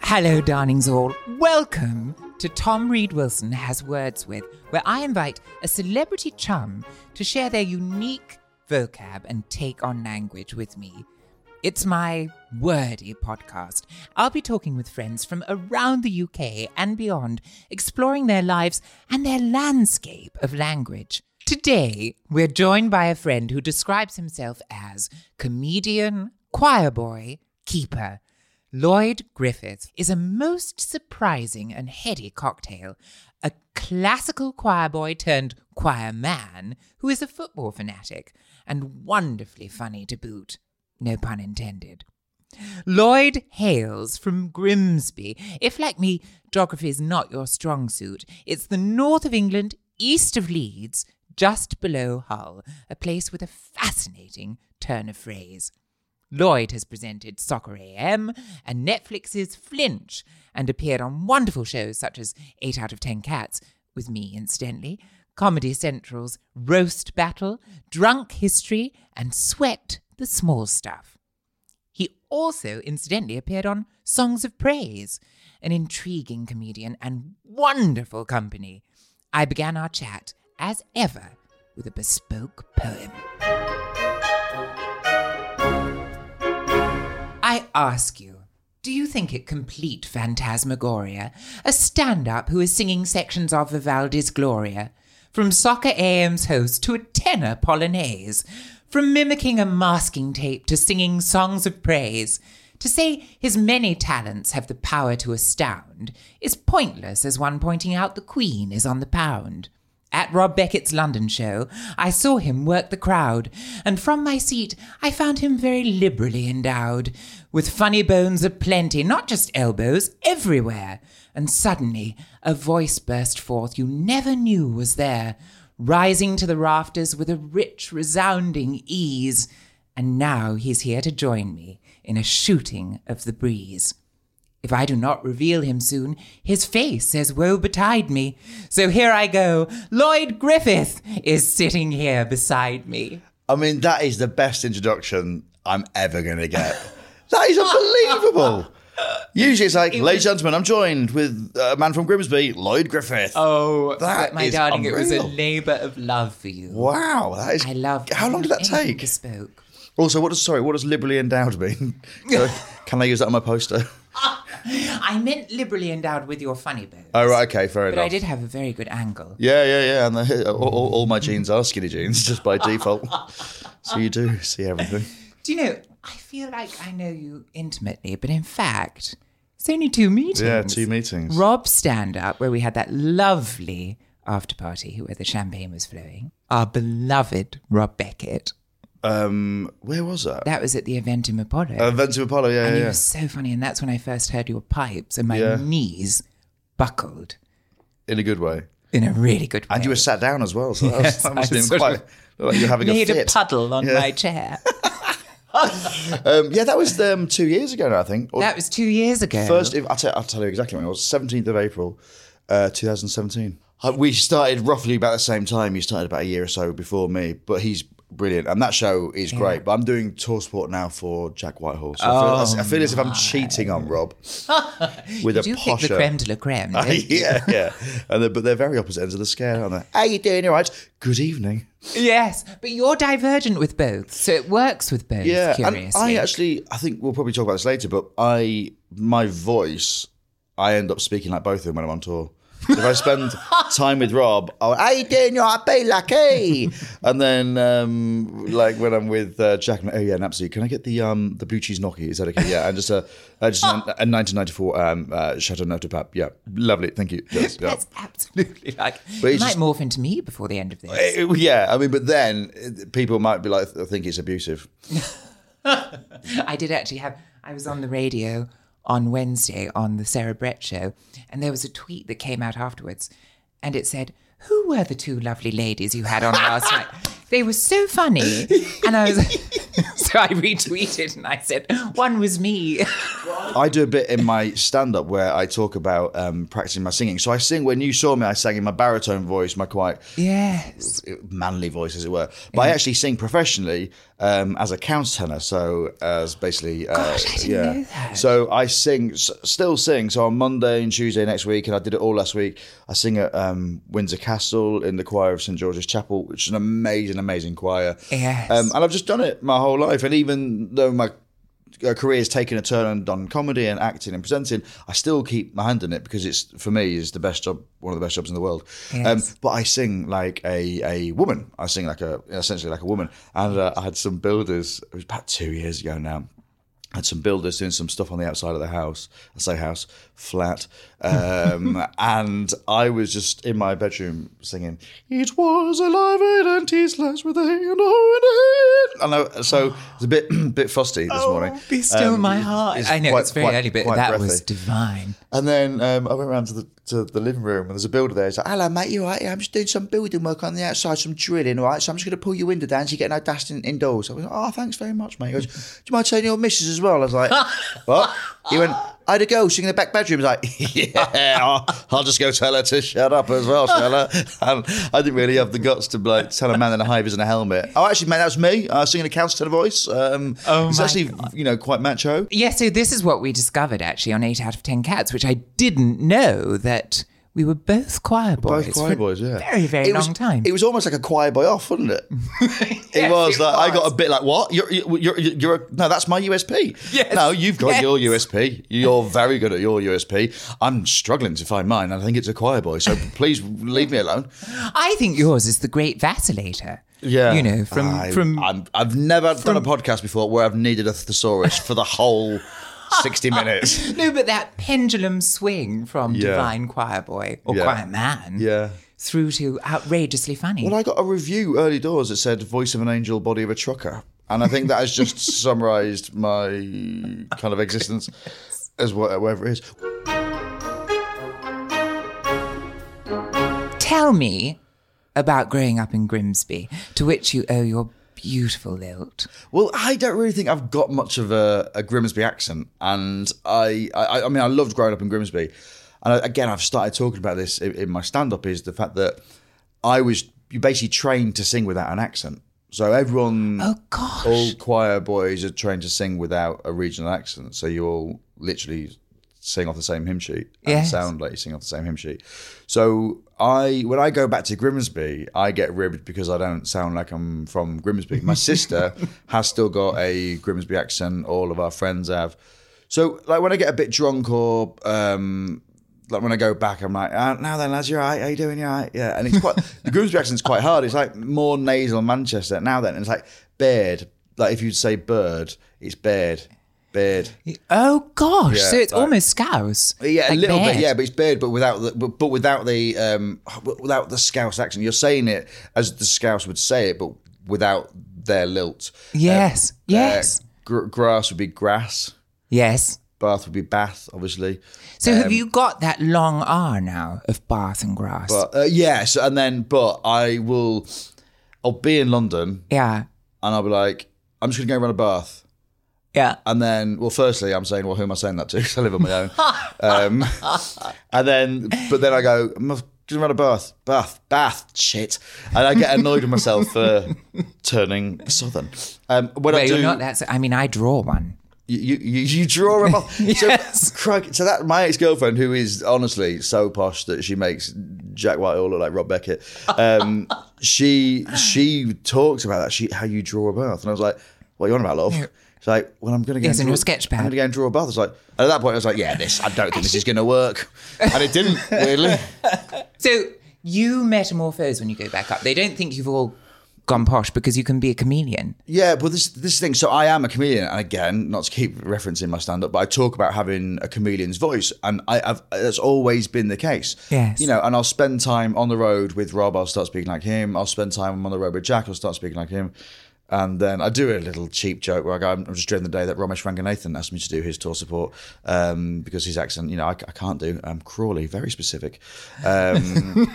Hello, darlings all. Welcome to Tom Read Wilson Has Words With, where I invite a celebrity chum to share their unique vocab and take on language with me. It's my wordy podcast. I'll be talking with friends from around the UK and beyond, exploring their lives and their landscape of language. Today, we're joined by a friend who describes himself as comedian, choir boy, keeper. Lloyd Griffith is a most surprising and heady cocktail. A classical choir boy turned choir man who is a football fanatic and wonderfully funny to boot. No pun intended. Lloyd hails from Grimsby. If, like me, geography is not your strong suit, it's the north of England, east of Leeds, just below Hull, a place with a fascinating turn of phrase. Lloyd has presented Soccer AM and Netflix's Flinch and appeared on wonderful shows such as 8 out of 10 Cats, with me incidentally, Comedy Central's Roast Battle, Drunk History, and Sweat the Small Stuff. He also incidentally appeared on Songs of Praise, an intriguing comedian and wonderful company. I began our chat, as ever, with a bespoke poem. I ask you, do you think it complete phantasmagoria? A stand up who is singing sections of Vivaldi's Gloria? From Soccer AM's host to a tenor polonaise? From mimicking a masking tape to singing songs of praise? To say his many talents have the power to astound is pointless as one pointing out the Queen is on the pound. At Rob Beckett's London show, I saw him work the crowd, and from my seat I found him very liberally endowed, with funny bones aplenty, not just elbows, everywhere. And suddenly a voice burst forth you never knew was there, rising to the rafters with a rich, resounding ease. And now he's here to join me in a shooting of the breeze. If I do not reveal him soon, his face says woe betide me. So here I go. Lloyd Griffith is sitting here beside me. I mean, that is the best introduction I'm ever going to get. that is unbelievable. Usually it's like, ladies and gentlemen, I'm joined with a man from Grimsby, Lloyd Griffith. Oh, That my is darling, it was a unreal. labour of love for you. Wow, that is. I love. How long did that take? Bespoke. Also, what does sorry? What does liberally endowed mean? Can I use that on my poster? I meant liberally endowed with your funny bones. Oh right, okay, fair But enough. But I did have a very good angle. Yeah, yeah, yeah. And the, all, all, all my jeans are skinny jeans just by default. so you do see everything. Do you know? I feel like I know you intimately, but in fact, it's only two meetings. Yeah, two meetings. Rob's stand up, where we had that lovely after party where the champagne was flowing. Our beloved Rob Beckett. Um, where was that? That was at the Eventim Apollo. Uh, Eventim Apollo. Yeah, and yeah. it was so funny. And that's when I first heard your pipes, and my Yeah. knees buckled In a good way. in a really good way. And you were sat down as well, so that, was, Yes, that must I have been quite. like you're having a made a puddle on Yeah. my chair. Um, yeah, that was um, two years ago now, I think. Or that was two years ago. first. I'll tell, I'll tell you exactly when it was. Seventeenth of April, uh, 2017. Uh, We started roughly about the same time. He started about a year or so before me, but he's brilliant, and that show is great. But I'm doing tour sport now for Jack Whitehall, so I, feel, I feel as if I'm oh. cheating on Rob with You a do pick the creme de la creme. yeah, yeah, and they're, but they're very opposite ends of the scale, aren't they? How you doing? All right. Good evening. Yes, but you're divergent with both, so it works with both. Yeah, and. I actually, I think we'll probably talk about this later, but I, my voice, I end up speaking like both of them when I'm on tour. If I spend time with Rob, I'll, how you doing? You're be lucky. and then, um, like when I'm with uh, Jack, I'm like, oh yeah, and absolutely. Can I get the um, the blue cheese gnocchi? Is that okay? Yeah, and just a, uh, just a, a 1994 um, uh, Châteauneuf-du-Pape. Yeah, lovely. Thank you. Yes, yeah. That's absolutely like But it might just- morph into me before the end of this. It- yeah, I mean, but then uh, people might be like, I think it's abusive. I did actually have. I was on the radio on Wednesday on the Sarah Brett show, and there was a tweet that came out afterwards, and it said, "Who were the two lovely ladies you had on last night? They were so funny." And I was, so I retweeted and I said, "One was me." I do a bit in my stand up where I talk about um, practicing my singing. So I sing, when you saw me, I sang in my baritone voice, my quite yes. manly voice, as it were. But I actually sing professionally um, as a countertenor. So, as basically. Uh, Gosh, I didn't yeah. know that. So I sing, s- still sing. So on Monday and Tuesday next week, and I did it all last week, I sing at um, Windsor Castle in the choir of St George's Chapel, which is an amazing, amazing choir. Yes. Um, and I've just done it my whole life. And even though my uh, career has taken a turn and done comedy and acting and presenting, I still keep my hand in it because it's for me is the best job, one of the best jobs in the world. Um, but I sing like a, a woman. I sing like a essentially like a woman. And uh, I had some builders. It was about two years ago now. I had some builders doing some stuff on the outside of the house. I say house, flat. Um, and I was just in my bedroom singing, It was alive and tasteless with a hand on it. And I, so it's a bit bit fusty this morning. Be still Um, my heart. I know quite- it's very quite- early, but that breathy. was divine. And then um, I went around to the to the living room and there's a builder there. He's like, "Hello, mate. You all right? Yeah, I'm just doing some building work on the outside, some drilling. All right. So I'm just going to pull your window down so you get no dust in, indoors." I was like, "Oh, thanks very much, mate." He goes, "Do you mind telling your missus as well?" I was like, "What?" He went, "I had a girl singing in the back bedroom." He was like, "Yeah, I'll, I'll just go tell her to shut up as well, shall I?" And I didn't really have the guts to like tell a man in a high vis and a helmet. Oh, actually, mate, that was me uh, singing a countertenor voice. Um, Oh it's my actually you know quite macho. Yeah, so this is what we discovered actually on 8 out of 10 Cats, which I didn't know that we were both choir boys. Both choir for boys, yeah. Very, very it long was, time. It was almost like a choir boy off, wasn't it? it Yes, was it like I got a bit like, what? You're you're you're, you're a, no, that's my USP. Yes, No, you've got yes. your USP. You're very good at your USP. I'm struggling to find mine. I think it's a choir boy. So please leave me alone. I think yours is the great vacillator. Yeah, You know, from. I, from I'm, I've never done a podcast before where I've needed a thesaurus for the whole sixty minutes. no, but that pendulum swing from Yeah. divine choir boy or Yeah. choir man Yeah. through to outrageously funny. Well, I got a review early doors that said "voice of an angel, body of a trucker," and I think that has just summarised my kind of existence as whatever it is. Tell me about growing up in Grimsby, to which you owe your beautiful lilt. Well, I don't really think I've got much of a, a Grimsby accent, and I, I, I mean, I loved growing up in Grimsby, and I, again, I've started talking about this in, in my stand-up is the fact that I was you basically trained to sing without an accent. So everyone, Oh, gosh. all choir boys are trained to sing without a regional accent. So you all literally sing off the same hymn sheet and Yes. sound like you sing off the same hymn sheet. So I, when I go back to Grimsby, I get ribbed because I don't sound like I'm from Grimsby. My sister has still got a Grimsby accent. All of our friends have. So like when I get a bit drunk or um, like when I go back, I'm like, ah, now then, lads, you're right. How you doing? You're right. Yeah. And it's quite the Grimsby accent's quite hard. It's like more nasal Manchester. Now then, and it's like bird. Like if you'd say bird, it's bird, bird. Oh gosh, Yeah, so it's like- almost scouse. Yeah, a little bed. bit. Yeah, but it's bird, but without the but, but without the um without the Scouse accent. You're saying it as the Scouse would say it, but without their lilt. Yes, yes, Uh, gr- grass would be grass. yes. Bath would be bath, obviously. So have you got that long R now of Bath and Grass? Um, But uh, yes, and then but I will. I'll be in London yeah, and I'll be like, I'm just gonna go run a bath. Yeah. And then, well, firstly, I'm saying, well, who am I saying that to? Because I live on my own. um, and then, but then I go, I'm Just had a bath, bath, bath, shit, and I get annoyed with myself for turning southern. Um, when I do, you're not that. I mean, I draw one. you, you, you draw a bath. Yes. So, crikey, so that my ex girlfriend, who is honestly so posh that she makes Jack Whitehall look like Rob Beckett. Um, she she talks about that. She how you draw a bath, and I was like, "What are you on about, love?" She's like, "Well, I'm going to get in draw- your sketch pad. I'm going to go and draw a bath." It's like, at that point, I was like, "Yeah, this. I don't think this is going to work," and it didn't weirdly. So you metamorphose when you go back up. They don't think you've all gone posh because you can be a chameleon. Yeah, but this this thing. So I am a chameleon, and again, not to keep referencing my stand up, but I talk about having a chameleon's voice, and I, I've that's always been the case. Yes. you know, and I'll spend time on the road with Rob. I'll start speaking like him. I'll spend time on the road with Jack. I'll start speaking like him. And then I do a little cheap joke where I go, I'm just dreading the day that Romesh Ranganathan asked me to do his tour support um, because his accent, you know, I, I can't do. Um, Crawley, very specific. Um,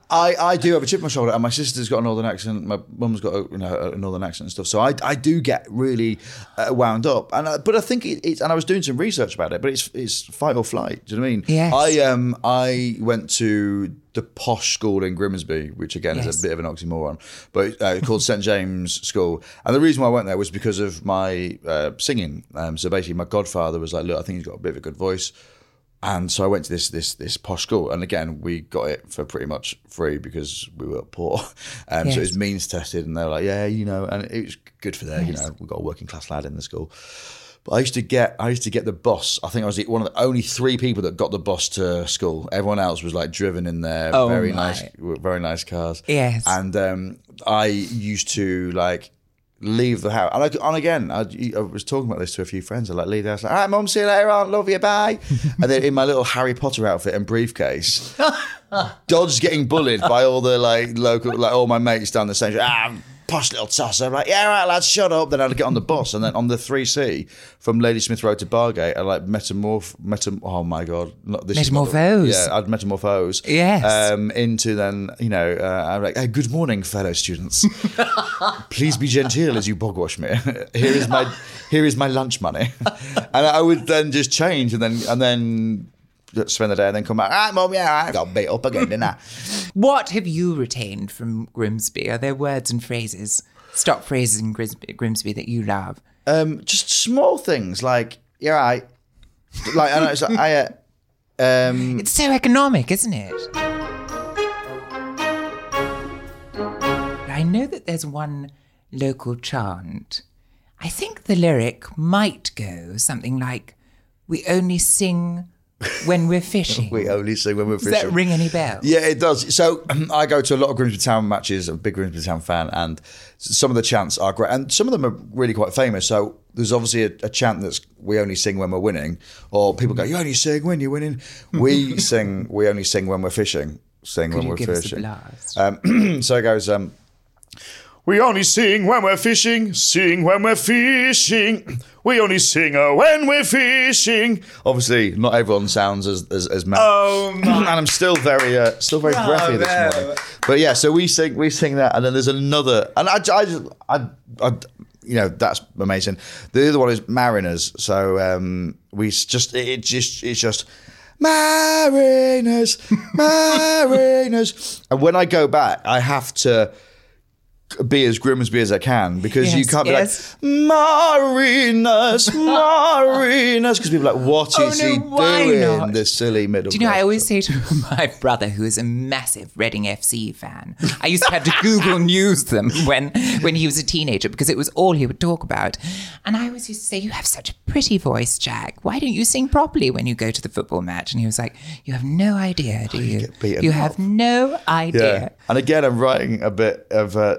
I, I do have a chip on my shoulder, and my sister's got a northern accent. My mum's got a, you know a northern accent and stuff. So I, I do get really uh, wound up, and I, but I think it, it's and I was doing some research about it, but it's it's fight or flight. Do you know what I mean? Yes. I um I went to the posh school in Grimsby, which again Yes. is a bit of an oxymoron, but uh, called St James School. And the reason why I went there was because of my uh, singing. Um, so basically, my godfather was like, "Look, I think he's got a bit of a good voice." And so I went to this this this posh school, and again we got it for pretty much free because we were poor. Um, Yes. So it was means tested, and they were like, "Yeah, you know," and it was good for there. You know, we got a working class lad in the school. But I used to get I used to get the bus. I think I was the- one of the only three people that got the bus to school. Everyone else was like driven in their Oh very my. nice very nice cars. Yes. And um, I used to like leave the house. And, I, and again, I, I was talking about this to a few friends. I like leave the house. Like, All right, mum, see you later on. Love you. Bye. and then in my little Harry Potter outfit and briefcase, dodged getting bullied by all the like local, like all my mates down the station. Ah, posh little tosser. I'm like, yeah, right, lads, shut up. Then I'd get on the bus, and then on the 3C from Ladysmith Road to Bargate, I like metamorph, metam. Oh my god, not this. Metamorphose. yeah, I'd metamorphose. Yes. Um, into then, you know, uh, I'm like, hey, good morning, fellow students. Please be genteel as you bogwash me. here is my here is my lunch money, and I would then just change and then and then spend the day and then come back. Ah, mum, yeah, I got beat up again, didn't I? What have you retained from Grimsby? Are there words and phrases, stock phrases in Grimsby, Grimsby that you love? Um, just small things like you're right, like I know it's like I. Uh, um, It's so economic, isn't it? I know that there's one local chant. I think the lyric might go something like, We only sing when we're fishing. we only sing when we're fishing. Does that ring any bells? Yeah, it does. So I go to a lot of Grimsby Town matches. I'm a big Grimsby Town fan, and some of the chants are great, and some of them are really quite famous. So there's obviously a, a chant that's "We only sing when we're winning," or people go, "You only sing when you're winning." We sing, "We only sing when we're fishing." Sing Could when we're give us a fishing. Um, so it goes. Um, we only sing when we're fishing, sing when we're fishing. We only sing uh, when we're fishing. Obviously, not everyone sounds as as, as Matt. Oh, my- and I'm still very uh, still very breathy this Bravo. morning. But yeah, so we sing we sing that, and then there's another, and I, I just I, I you know that's amazing. The other one is Mariners. So um, we just it it just it's just. Mariners, Mariners. and when I go back, I have to be as Grimsby as be as I can because you can't be yes. like Mariners, Mariners, because people are like, what Oh, is no, he doing? not? This silly middle. Do you know, I always say to my brother, who is a massive Reading FC fan, I used to have to Google News them when, when he was a teenager because it was all he would talk about. And I always used to say, You have such a pretty voice, Jack. Why don't you sing properly when you go to the football match? And he was like, You have no idea, do you? get beaten You have no idea. Yeah. And again, I'm writing a bit of uh,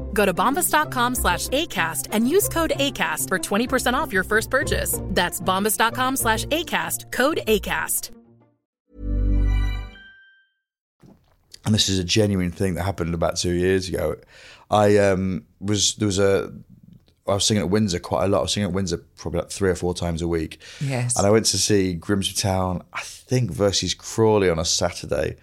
Go to bombas.com slash ACAST and use code ACAST for 20% off your first purchase. That's bombas.com slash ACAST, code ACAST. and this is a genuine thing that happened about two years ago. I um, was there was a I was singing at Windsor quite a lot. I was singing at Windsor probably like three or four times a week. Yes. And I went to see Grimsby Town, I think versus Crawley on a Saturday.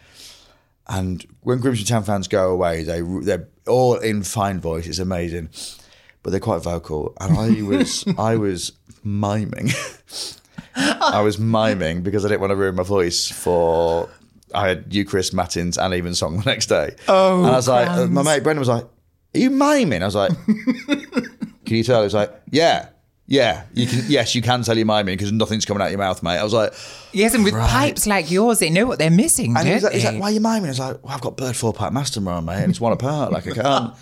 And when Grimsby Town fans go away, they they're all in fine voice. It's amazing, but they're quite vocal. And I was I was miming. I was miming because I didn't want to ruin my voice for. I had Eucharist, Matins, and Evensong the next day. Oh, and I was like, uh, my mate Brendan was like, "Are you miming?" I was like, "Can you tell?" He was like, "Yeah, yeah, you can. Yes, you can tell you're miming because nothing's coming out your mouth, mate." I was like, Yes, and with Right. pipes like yours, they know what they're missing, and don't he's like, he's like, "Why are you miming?" I was like, "Well, I've got Byrd Four Pack Master tomorrow, mate, and it's one apart. Like I can't."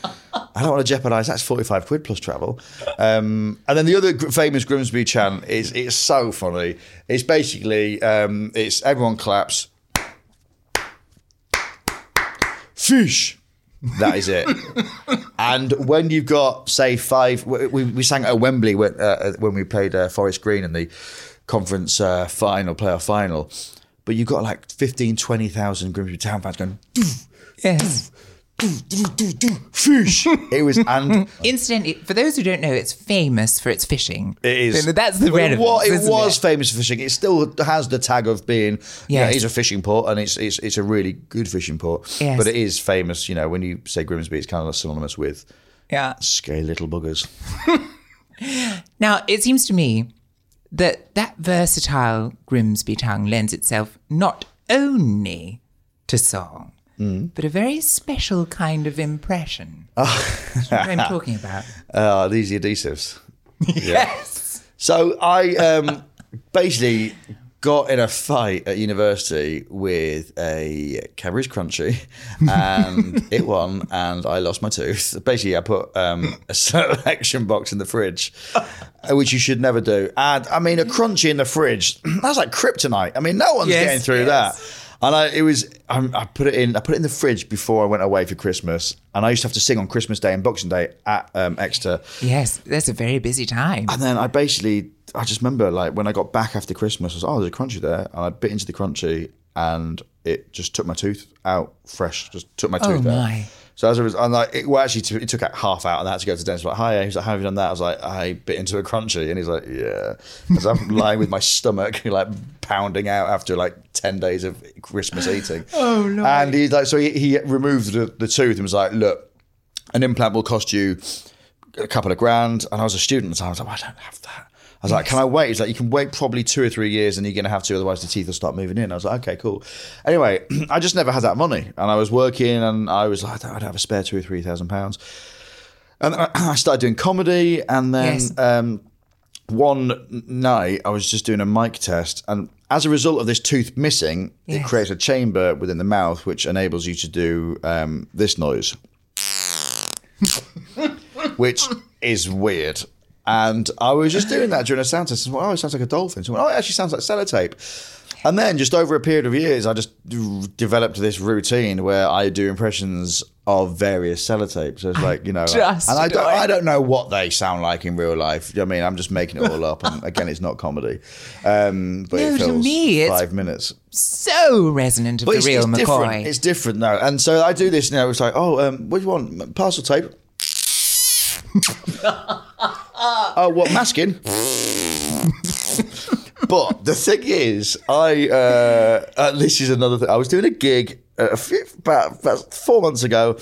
I don't want to jeopardise. That's forty-five quid plus travel. Um, and then the other famous Grimsby chant is it's so funny. It's basically um, it's everyone claps. Fish. That is it. and when you've got say five, we, we sang at Wembley when, uh, when we played uh, Forest Green in the conference uh, final, playoff final. But you've got like 15, 20,000 Grimsby Town fans going, yes. Fish. It was, and Incidentally, for those who don't know, it's famous for its fishing. It is. So That's the Well, relevance. It, wa- it was famous for fishing. It still has the tag of being, yeah, Yes. it's a fishing port, and it's it's it's a really good fishing port. Yes. But it is famous. You know, when you say Grimsby, it's kind of synonymous with Yeah. scaly little buggers. Now, it seems to me that that versatile Grimsby tongue lends itself not only to song, Mm. but a very special kind of impression. That's what I'm talking about. Uh, these are adhesives. Yes. So I um, basically got in a fight at university with a Cadbury's Crunchie, and it won, and I lost my tooth. Basically, I put um, a selection box in the fridge, uh, which you should never do. And I mean, a Crunchie in the fridge, that's like kryptonite. I mean, no one's Yes, getting through yes. that. And I, it was, I, I put it in, I put it in the fridge before I went away for Christmas. And I used to have to sing on Christmas Day and Boxing Day at um, Exeter. Yes, that's a very busy time. And then I basically, I just remember like when I got back after Christmas, I was, oh, there's a Crunchie there. And I bit into the Crunchie and it just took my tooth out fresh, just took my Oh, tooth out. my. So as a result, and like, it, well, actually, t- it took half out and I had to go to the dentist. Like, hi, he's like, how have you done that? I was like, I bit into a Crunchie. And he's like, yeah. As I'm lying with my stomach, like pounding out after like 10 days of Christmas eating. Oh, no. And he's like, so he, he removed the, the tooth and was like, look, an implant will cost you a couple of grand. And I was a student at the time. I was like, well, I don't have that. I was like, can I wait? He's like, you can wait probably two or three years and you're going to have to, otherwise the teeth will start moving in. I was like, okay, cool. Anyway, I just never had that money. And I was working and I was like, I don't, have a spare two or three thousand pounds. And I started doing comedy. And then Yes. um, one night I was just doing a mic test. And as a result of this tooth missing, it creates a chamber within the mouth, which enables you to do um, this noise which is weird. And I was just doing that during a sound test. Went, oh, it sounds like a dolphin. So I went, oh, it actually sounds like sellotape. And then just over a period of years, I just developed this routine where I do impressions of various sellotapes. So it's like, you know, just and I don't. I don't know what they sound like in real life. You know I mean, I'm just making it all up. And again, it's not comedy. Um, but No, to me, it's- five minutes. So resonant of But the it's, real it's McCoy. different. It's different now. And so I do this now. It's like, oh, um, what do you want? Parcel tape. oh, what masking? but the thing is, I uh, uh, this is another thing. I was doing a gig uh, a few, about, about four months ago.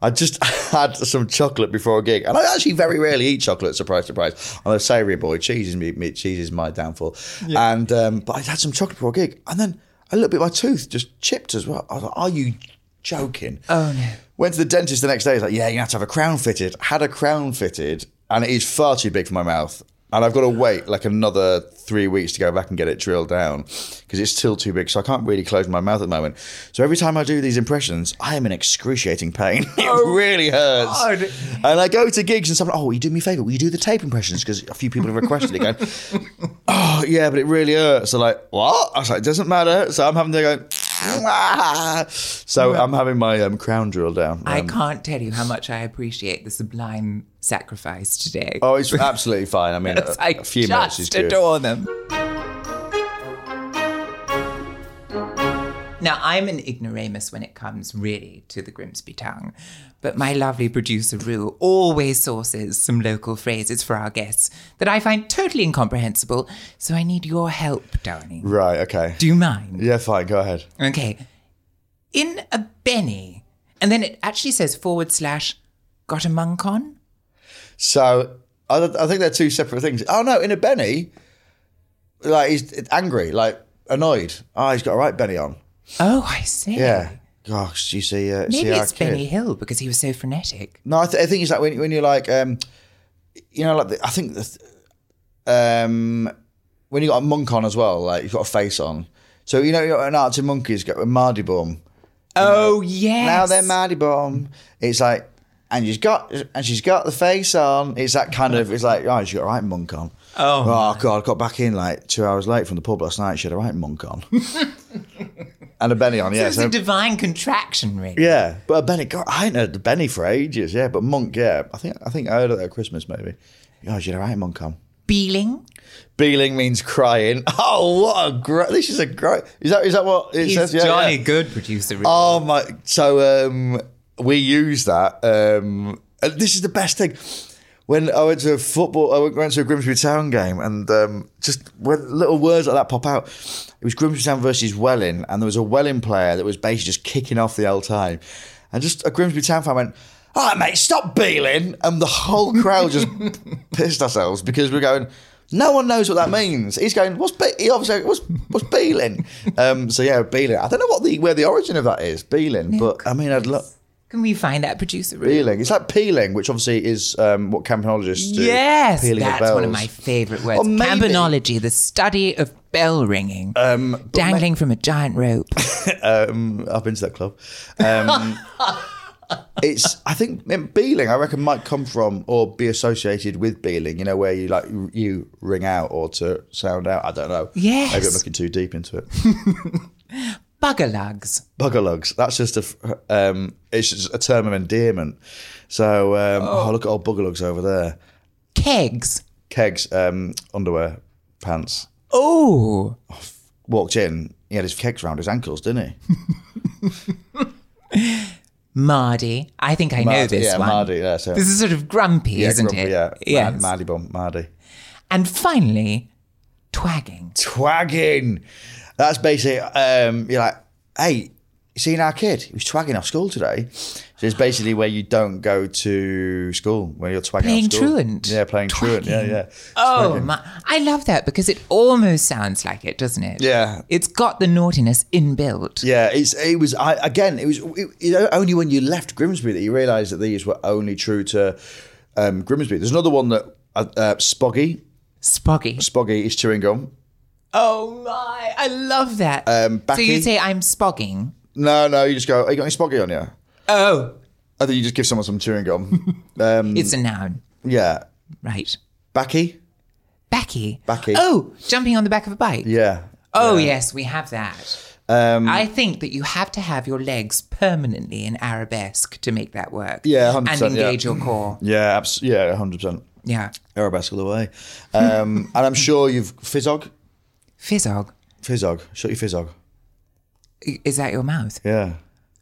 I just had some chocolate before a gig, and I actually very rarely eat chocolate. Surprise, surprise! I'm a savoury boy. Cheese is me. me- Cheese is my downfall. And um, but I had some chocolate before a gig, and then a little bit of my tooth just chipped as well. I was like, "Are you joking?" Oh no. Went to the dentist the next day. He's like, "Yeah, you have to have a crown fitted." Had a crown fitted, and it is far too big for my mouth. And I've got to wait like another three weeks to go back and get it drilled down because it's still too big. So I can't really close my mouth at the moment. So every time I do these impressions, I am in excruciating pain. it really hurts. God. And I go to gigs and someone, oh, will you do me a favour? Will you do the tape impressions? Because a few people have requested it. Going, oh, yeah, but it really hurts. So like, what? I was like, it doesn't matter. So I'm having to go, so I'm having my um, crown drilled down. I Um, can't tell you how much I appreciate the sublime sacrifice today. Oh, it's absolutely fine. I mean, a, I a few minutes is just good. adore them. Now, I'm an ignoramus when it comes really to the Grimsby tongue, but my lovely producer Rue always sources some local phrases for our guests that I find totally incomprehensible, so I need your help, darling. Right, okay. Do you mind? Yeah, fine, go ahead. Okay. In a Benny, and then it actually says forward slash got a monk on? So I, I think they're two separate things. Oh, no, in a Benny, like he's angry, like annoyed. Oh, he's got a right Benny on. Oh, I see. Yeah. Gosh, you see, uh, see Maybe our it's kid. Benny Hill because he was so frenetic. No, I, th- I think it's like when, when you're like, um, you know, like the, I think the, um, when you got a monk on as well, like you've got a face on. So you know, you got an Arctic Monkeys got a Mardy bum. Oh, yes. Now they're Mardy bum. It's like, and she's got and she's got the face on. It's that kind of. It's like, oh, she's got a right monk on. Oh, oh God! I got back in like two hours late from the pub last night. She had a right monk on, and a Benny on. So Yeah, it's so- a divine contraction, really. yeah, but a Benny, God, I ain't heard the Benny for ages. Yeah, but Monk, yeah, I think I think I heard it at Christmas maybe. Oh, she had a right, Monk on. Beeling. Beeling means crying. Oh, what a great! This is a great. Is that is that what it He's says? Yeah, jolly yeah. good producer. Really. Oh my! So um, we use that. Um, and this is the best thing. When I went to a football, I went- to a Grimsby Town game, and um, just when little words like that pop out, it was Grimsby Town versus Welling, and there was a Welling player that was basically just kicking off the whole time, and just a Grimsby Town fan went, "All right, mate, stop beeling," and the whole crowd just pissed ourselves because we're going. No one knows what that means. He's going, what's be-? he obviously what's what's beeling? Um, so yeah, beeling. I don't know what the where the origin of that is, beeling, but I mean, I'd love Can we find that producer? Really? beeling. It's like peeling, which obviously is um, what campanologists do. Yes, peeling that's one of my favourite words. Or maybe- Campanology, the study of bell ringing, Um, dangling from a giant rope. um, I've been to that club. Um, it's I think beeling. I reckon might come from or be associated with beeling. You know, where you like you ring out or to sound out. I don't know. Yes. maybe I'm looking too deep into it. Buggerlugs. Buggerlugs. That's just a um, it's just a term of endearment. So um, oh. look at old buggerlugs over there. Kegs. Kegs, um, underwear, pants. Oh. Walked in. He had his kegs round his ankles, didn't he? Mardy. I think I know Mardy, this yeah, one. Mardy, yeah, so- This is sort of grumpy, Yeah, isn't grumpy, it? Yeah, Yes. Mad, Mardy bum, Mardy. And finally, twagging. Twagging. That's basically, um, you're like, hey, you seen our kid? He was twagging off school today. So it's basically where you don't go to school, where you're twagging Playing off school. Playing truant. Yeah, playing truant. Yeah, yeah. Oh, Twagging. my, I love that because it almost sounds like it, doesn't it? Yeah. It's got the naughtiness inbuilt. Yeah, it's it was I again. It was it, know, only when you left Grimsby that you realised that these were only true to um, Grimsby. There's another one that uh, uh, Spoggy. Spoggy. Spoggy is chewing gum. Oh my, I love that. Um, so you say I'm spogging. No, no, you just go. Are you got any Spoggy on you? Oh, I think you just give someone some chewing gum. Um, it's a noun. yeah, Right. Backy. Backy. Backy. Oh, jumping on the back of a bike. Yeah. Oh, yes, we have that. Um, I think that you have to have your legs permanently in arabesque to make that work. Yeah, 100%, And engage yeah. your core. yeah, abs- yeah, hundred percent. Yeah. Arabesque all the way. Um, and I'm sure you've fizzog, Fizzog. fizzog. Shut your fizzog. Is that your mouth? Yeah.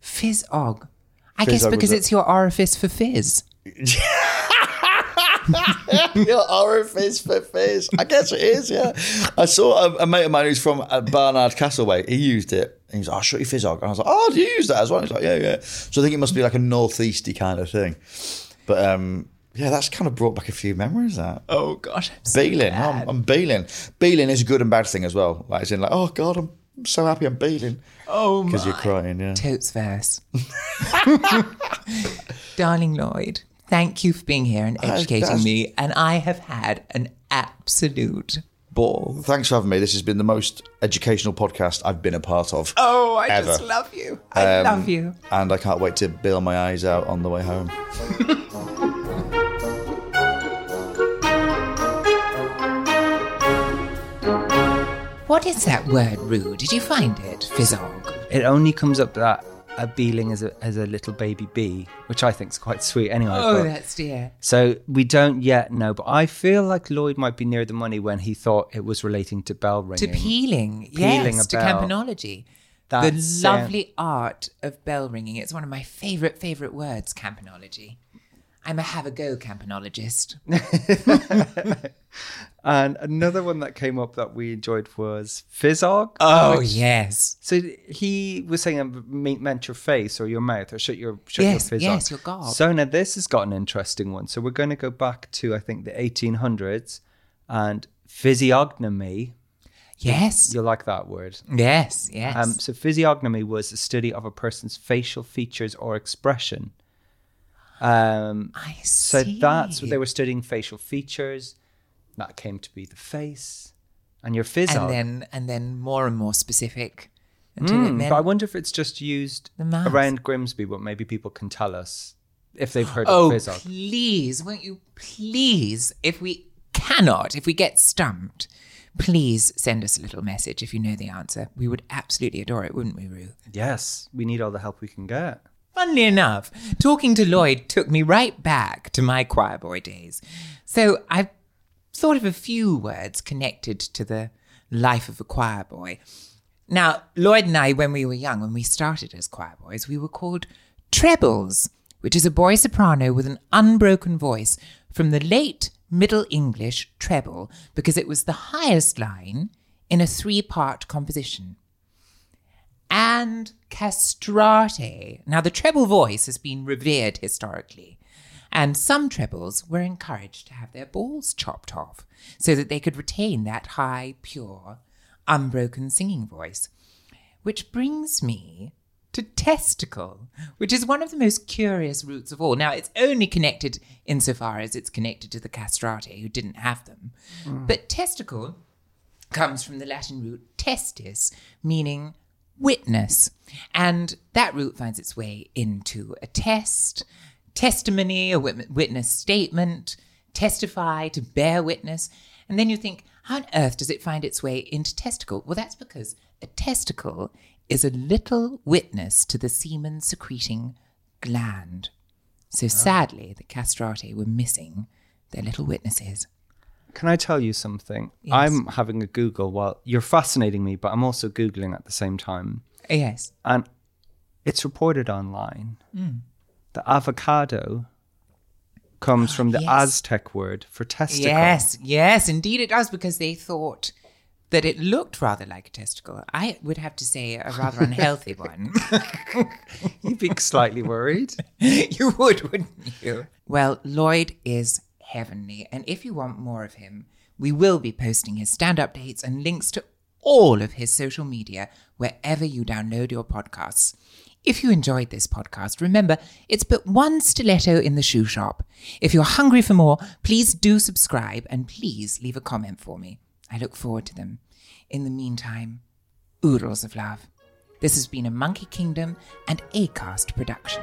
Fizzog. I guess Fizzog because was a- it's your orifice for fizz. Your orifice for fizz. I guess it is, yeah. I saw a, a mate of mine who's from uh, Barnard Castleway. He used it. He was like, I'll show you Fizzog. And I was like, oh, do you use that as well? He's like, yeah, yeah. So I think it must be like a northeasty kind of thing. But um, yeah, that's kind of brought back a few memories. That Oh gosh, I'm so beeling. I'm, I'm beeling. Beeling is a good and bad thing as well. Like, as in, like, oh god, I'm so happy I'm beeling Oh because you're crying. Yeah. Totes verse. Darling Lloyd, thank you for being here and Uh, educating that's- me. And I have had an absolute ball. Thanks for having me. This has been the most educational podcast I've been a part of. Oh, I Ever. just love you. I Um, love you. And I can't wait to bail my eyes out on the way home. What is that word, Rue? Did you find it? Fizzog. It only comes up that a beeling as a as a little baby bee, which I think is quite sweet. Anyway, Oh, but- that's dear. so we don't yet know, but I feel like Lloyd might be near the money when he thought it was relating to bell ringing. To peeling, Peeling yes, to campanology. That's, the um, lovely art of bell ringing. It's one of my favorite, favorite words, campanology. I'm a have a go campanologist. And another one that came up that we enjoyed was Fizzog. Oh, which- yes. So he was saying um, me- meant your face or your mouth or shut your shut Yes, your Fizzog. yes, your gob. So now this has got an interesting one. So we're going to go back to I think the 1800s and physiognomy. Yes. You'll like that word. Yes, yes. Um, so physiognomy was the study of a person's facial features or expression. Um, I so that's what they were studying facial features. That came to be the face and your physog. and then and then more and more specific Mm, but I wonder if it's just used around Grimsby, but maybe people can tell us if they've heard Oh, of Fizog. please, won't you please, if we cannot, if we get stumped, please send us a little message if you know the answer. We would absolutely adore it, wouldn't we, Rue? Yes, we need all the help we can get. Funnily enough, talking to Lloyd took me right back to my choir boy days. So I've thought of a few words connected to the life of a choir boy. Now, Lloyd and I, when we were young, when we started as choir boys, we were called trebles, which is a boy soprano with an unbroken voice from the late Middle English treble, because it was the highest line in a three part composition and castrati. Now, the treble voice has been revered historically, and some trebles were encouraged to have their balls chopped off so that they could retain that high, pure, unbroken singing voice. Which brings me to testicle, which is one of the most curious roots of all. Now, it's only connected insofar as it's connected to the castrati, who didn't have them. Hmm. But testicle comes from the Latin root testis, meaning witness. And that root finds its way into a test, testimony, a witness statement, testify, to bear witness. And then you think, how on earth does it find its way into testicle? Well, that's because a testicle is a little witness to the semen secreting gland. So oh. sadly, the castrati were missing their little witnesses. Can I tell you something? Yes. I'm having a Google while you're fascinating me, but I'm also Googling at the same time. Yes. And it's reported online Mm. the avocado comes from the Yes. Aztec word for testicle. Yes, yes, indeed it does, because they thought that it looked rather like a testicle. I would have to say a rather unhealthy one. You'd be slightly worried. you would, wouldn't you? Well, Lloyd is heavenly, and if you want more of him, we will be posting his stand updates and links to all of his social media wherever you download your podcasts. If you enjoyed this podcast, remember it's but one stiletto in the shoe shop. If you're hungry for more, please do subscribe and please leave a comment for me. I look forward to them. In the meantime, oodles of love. This has been a Monkey Kingdom and Acast production.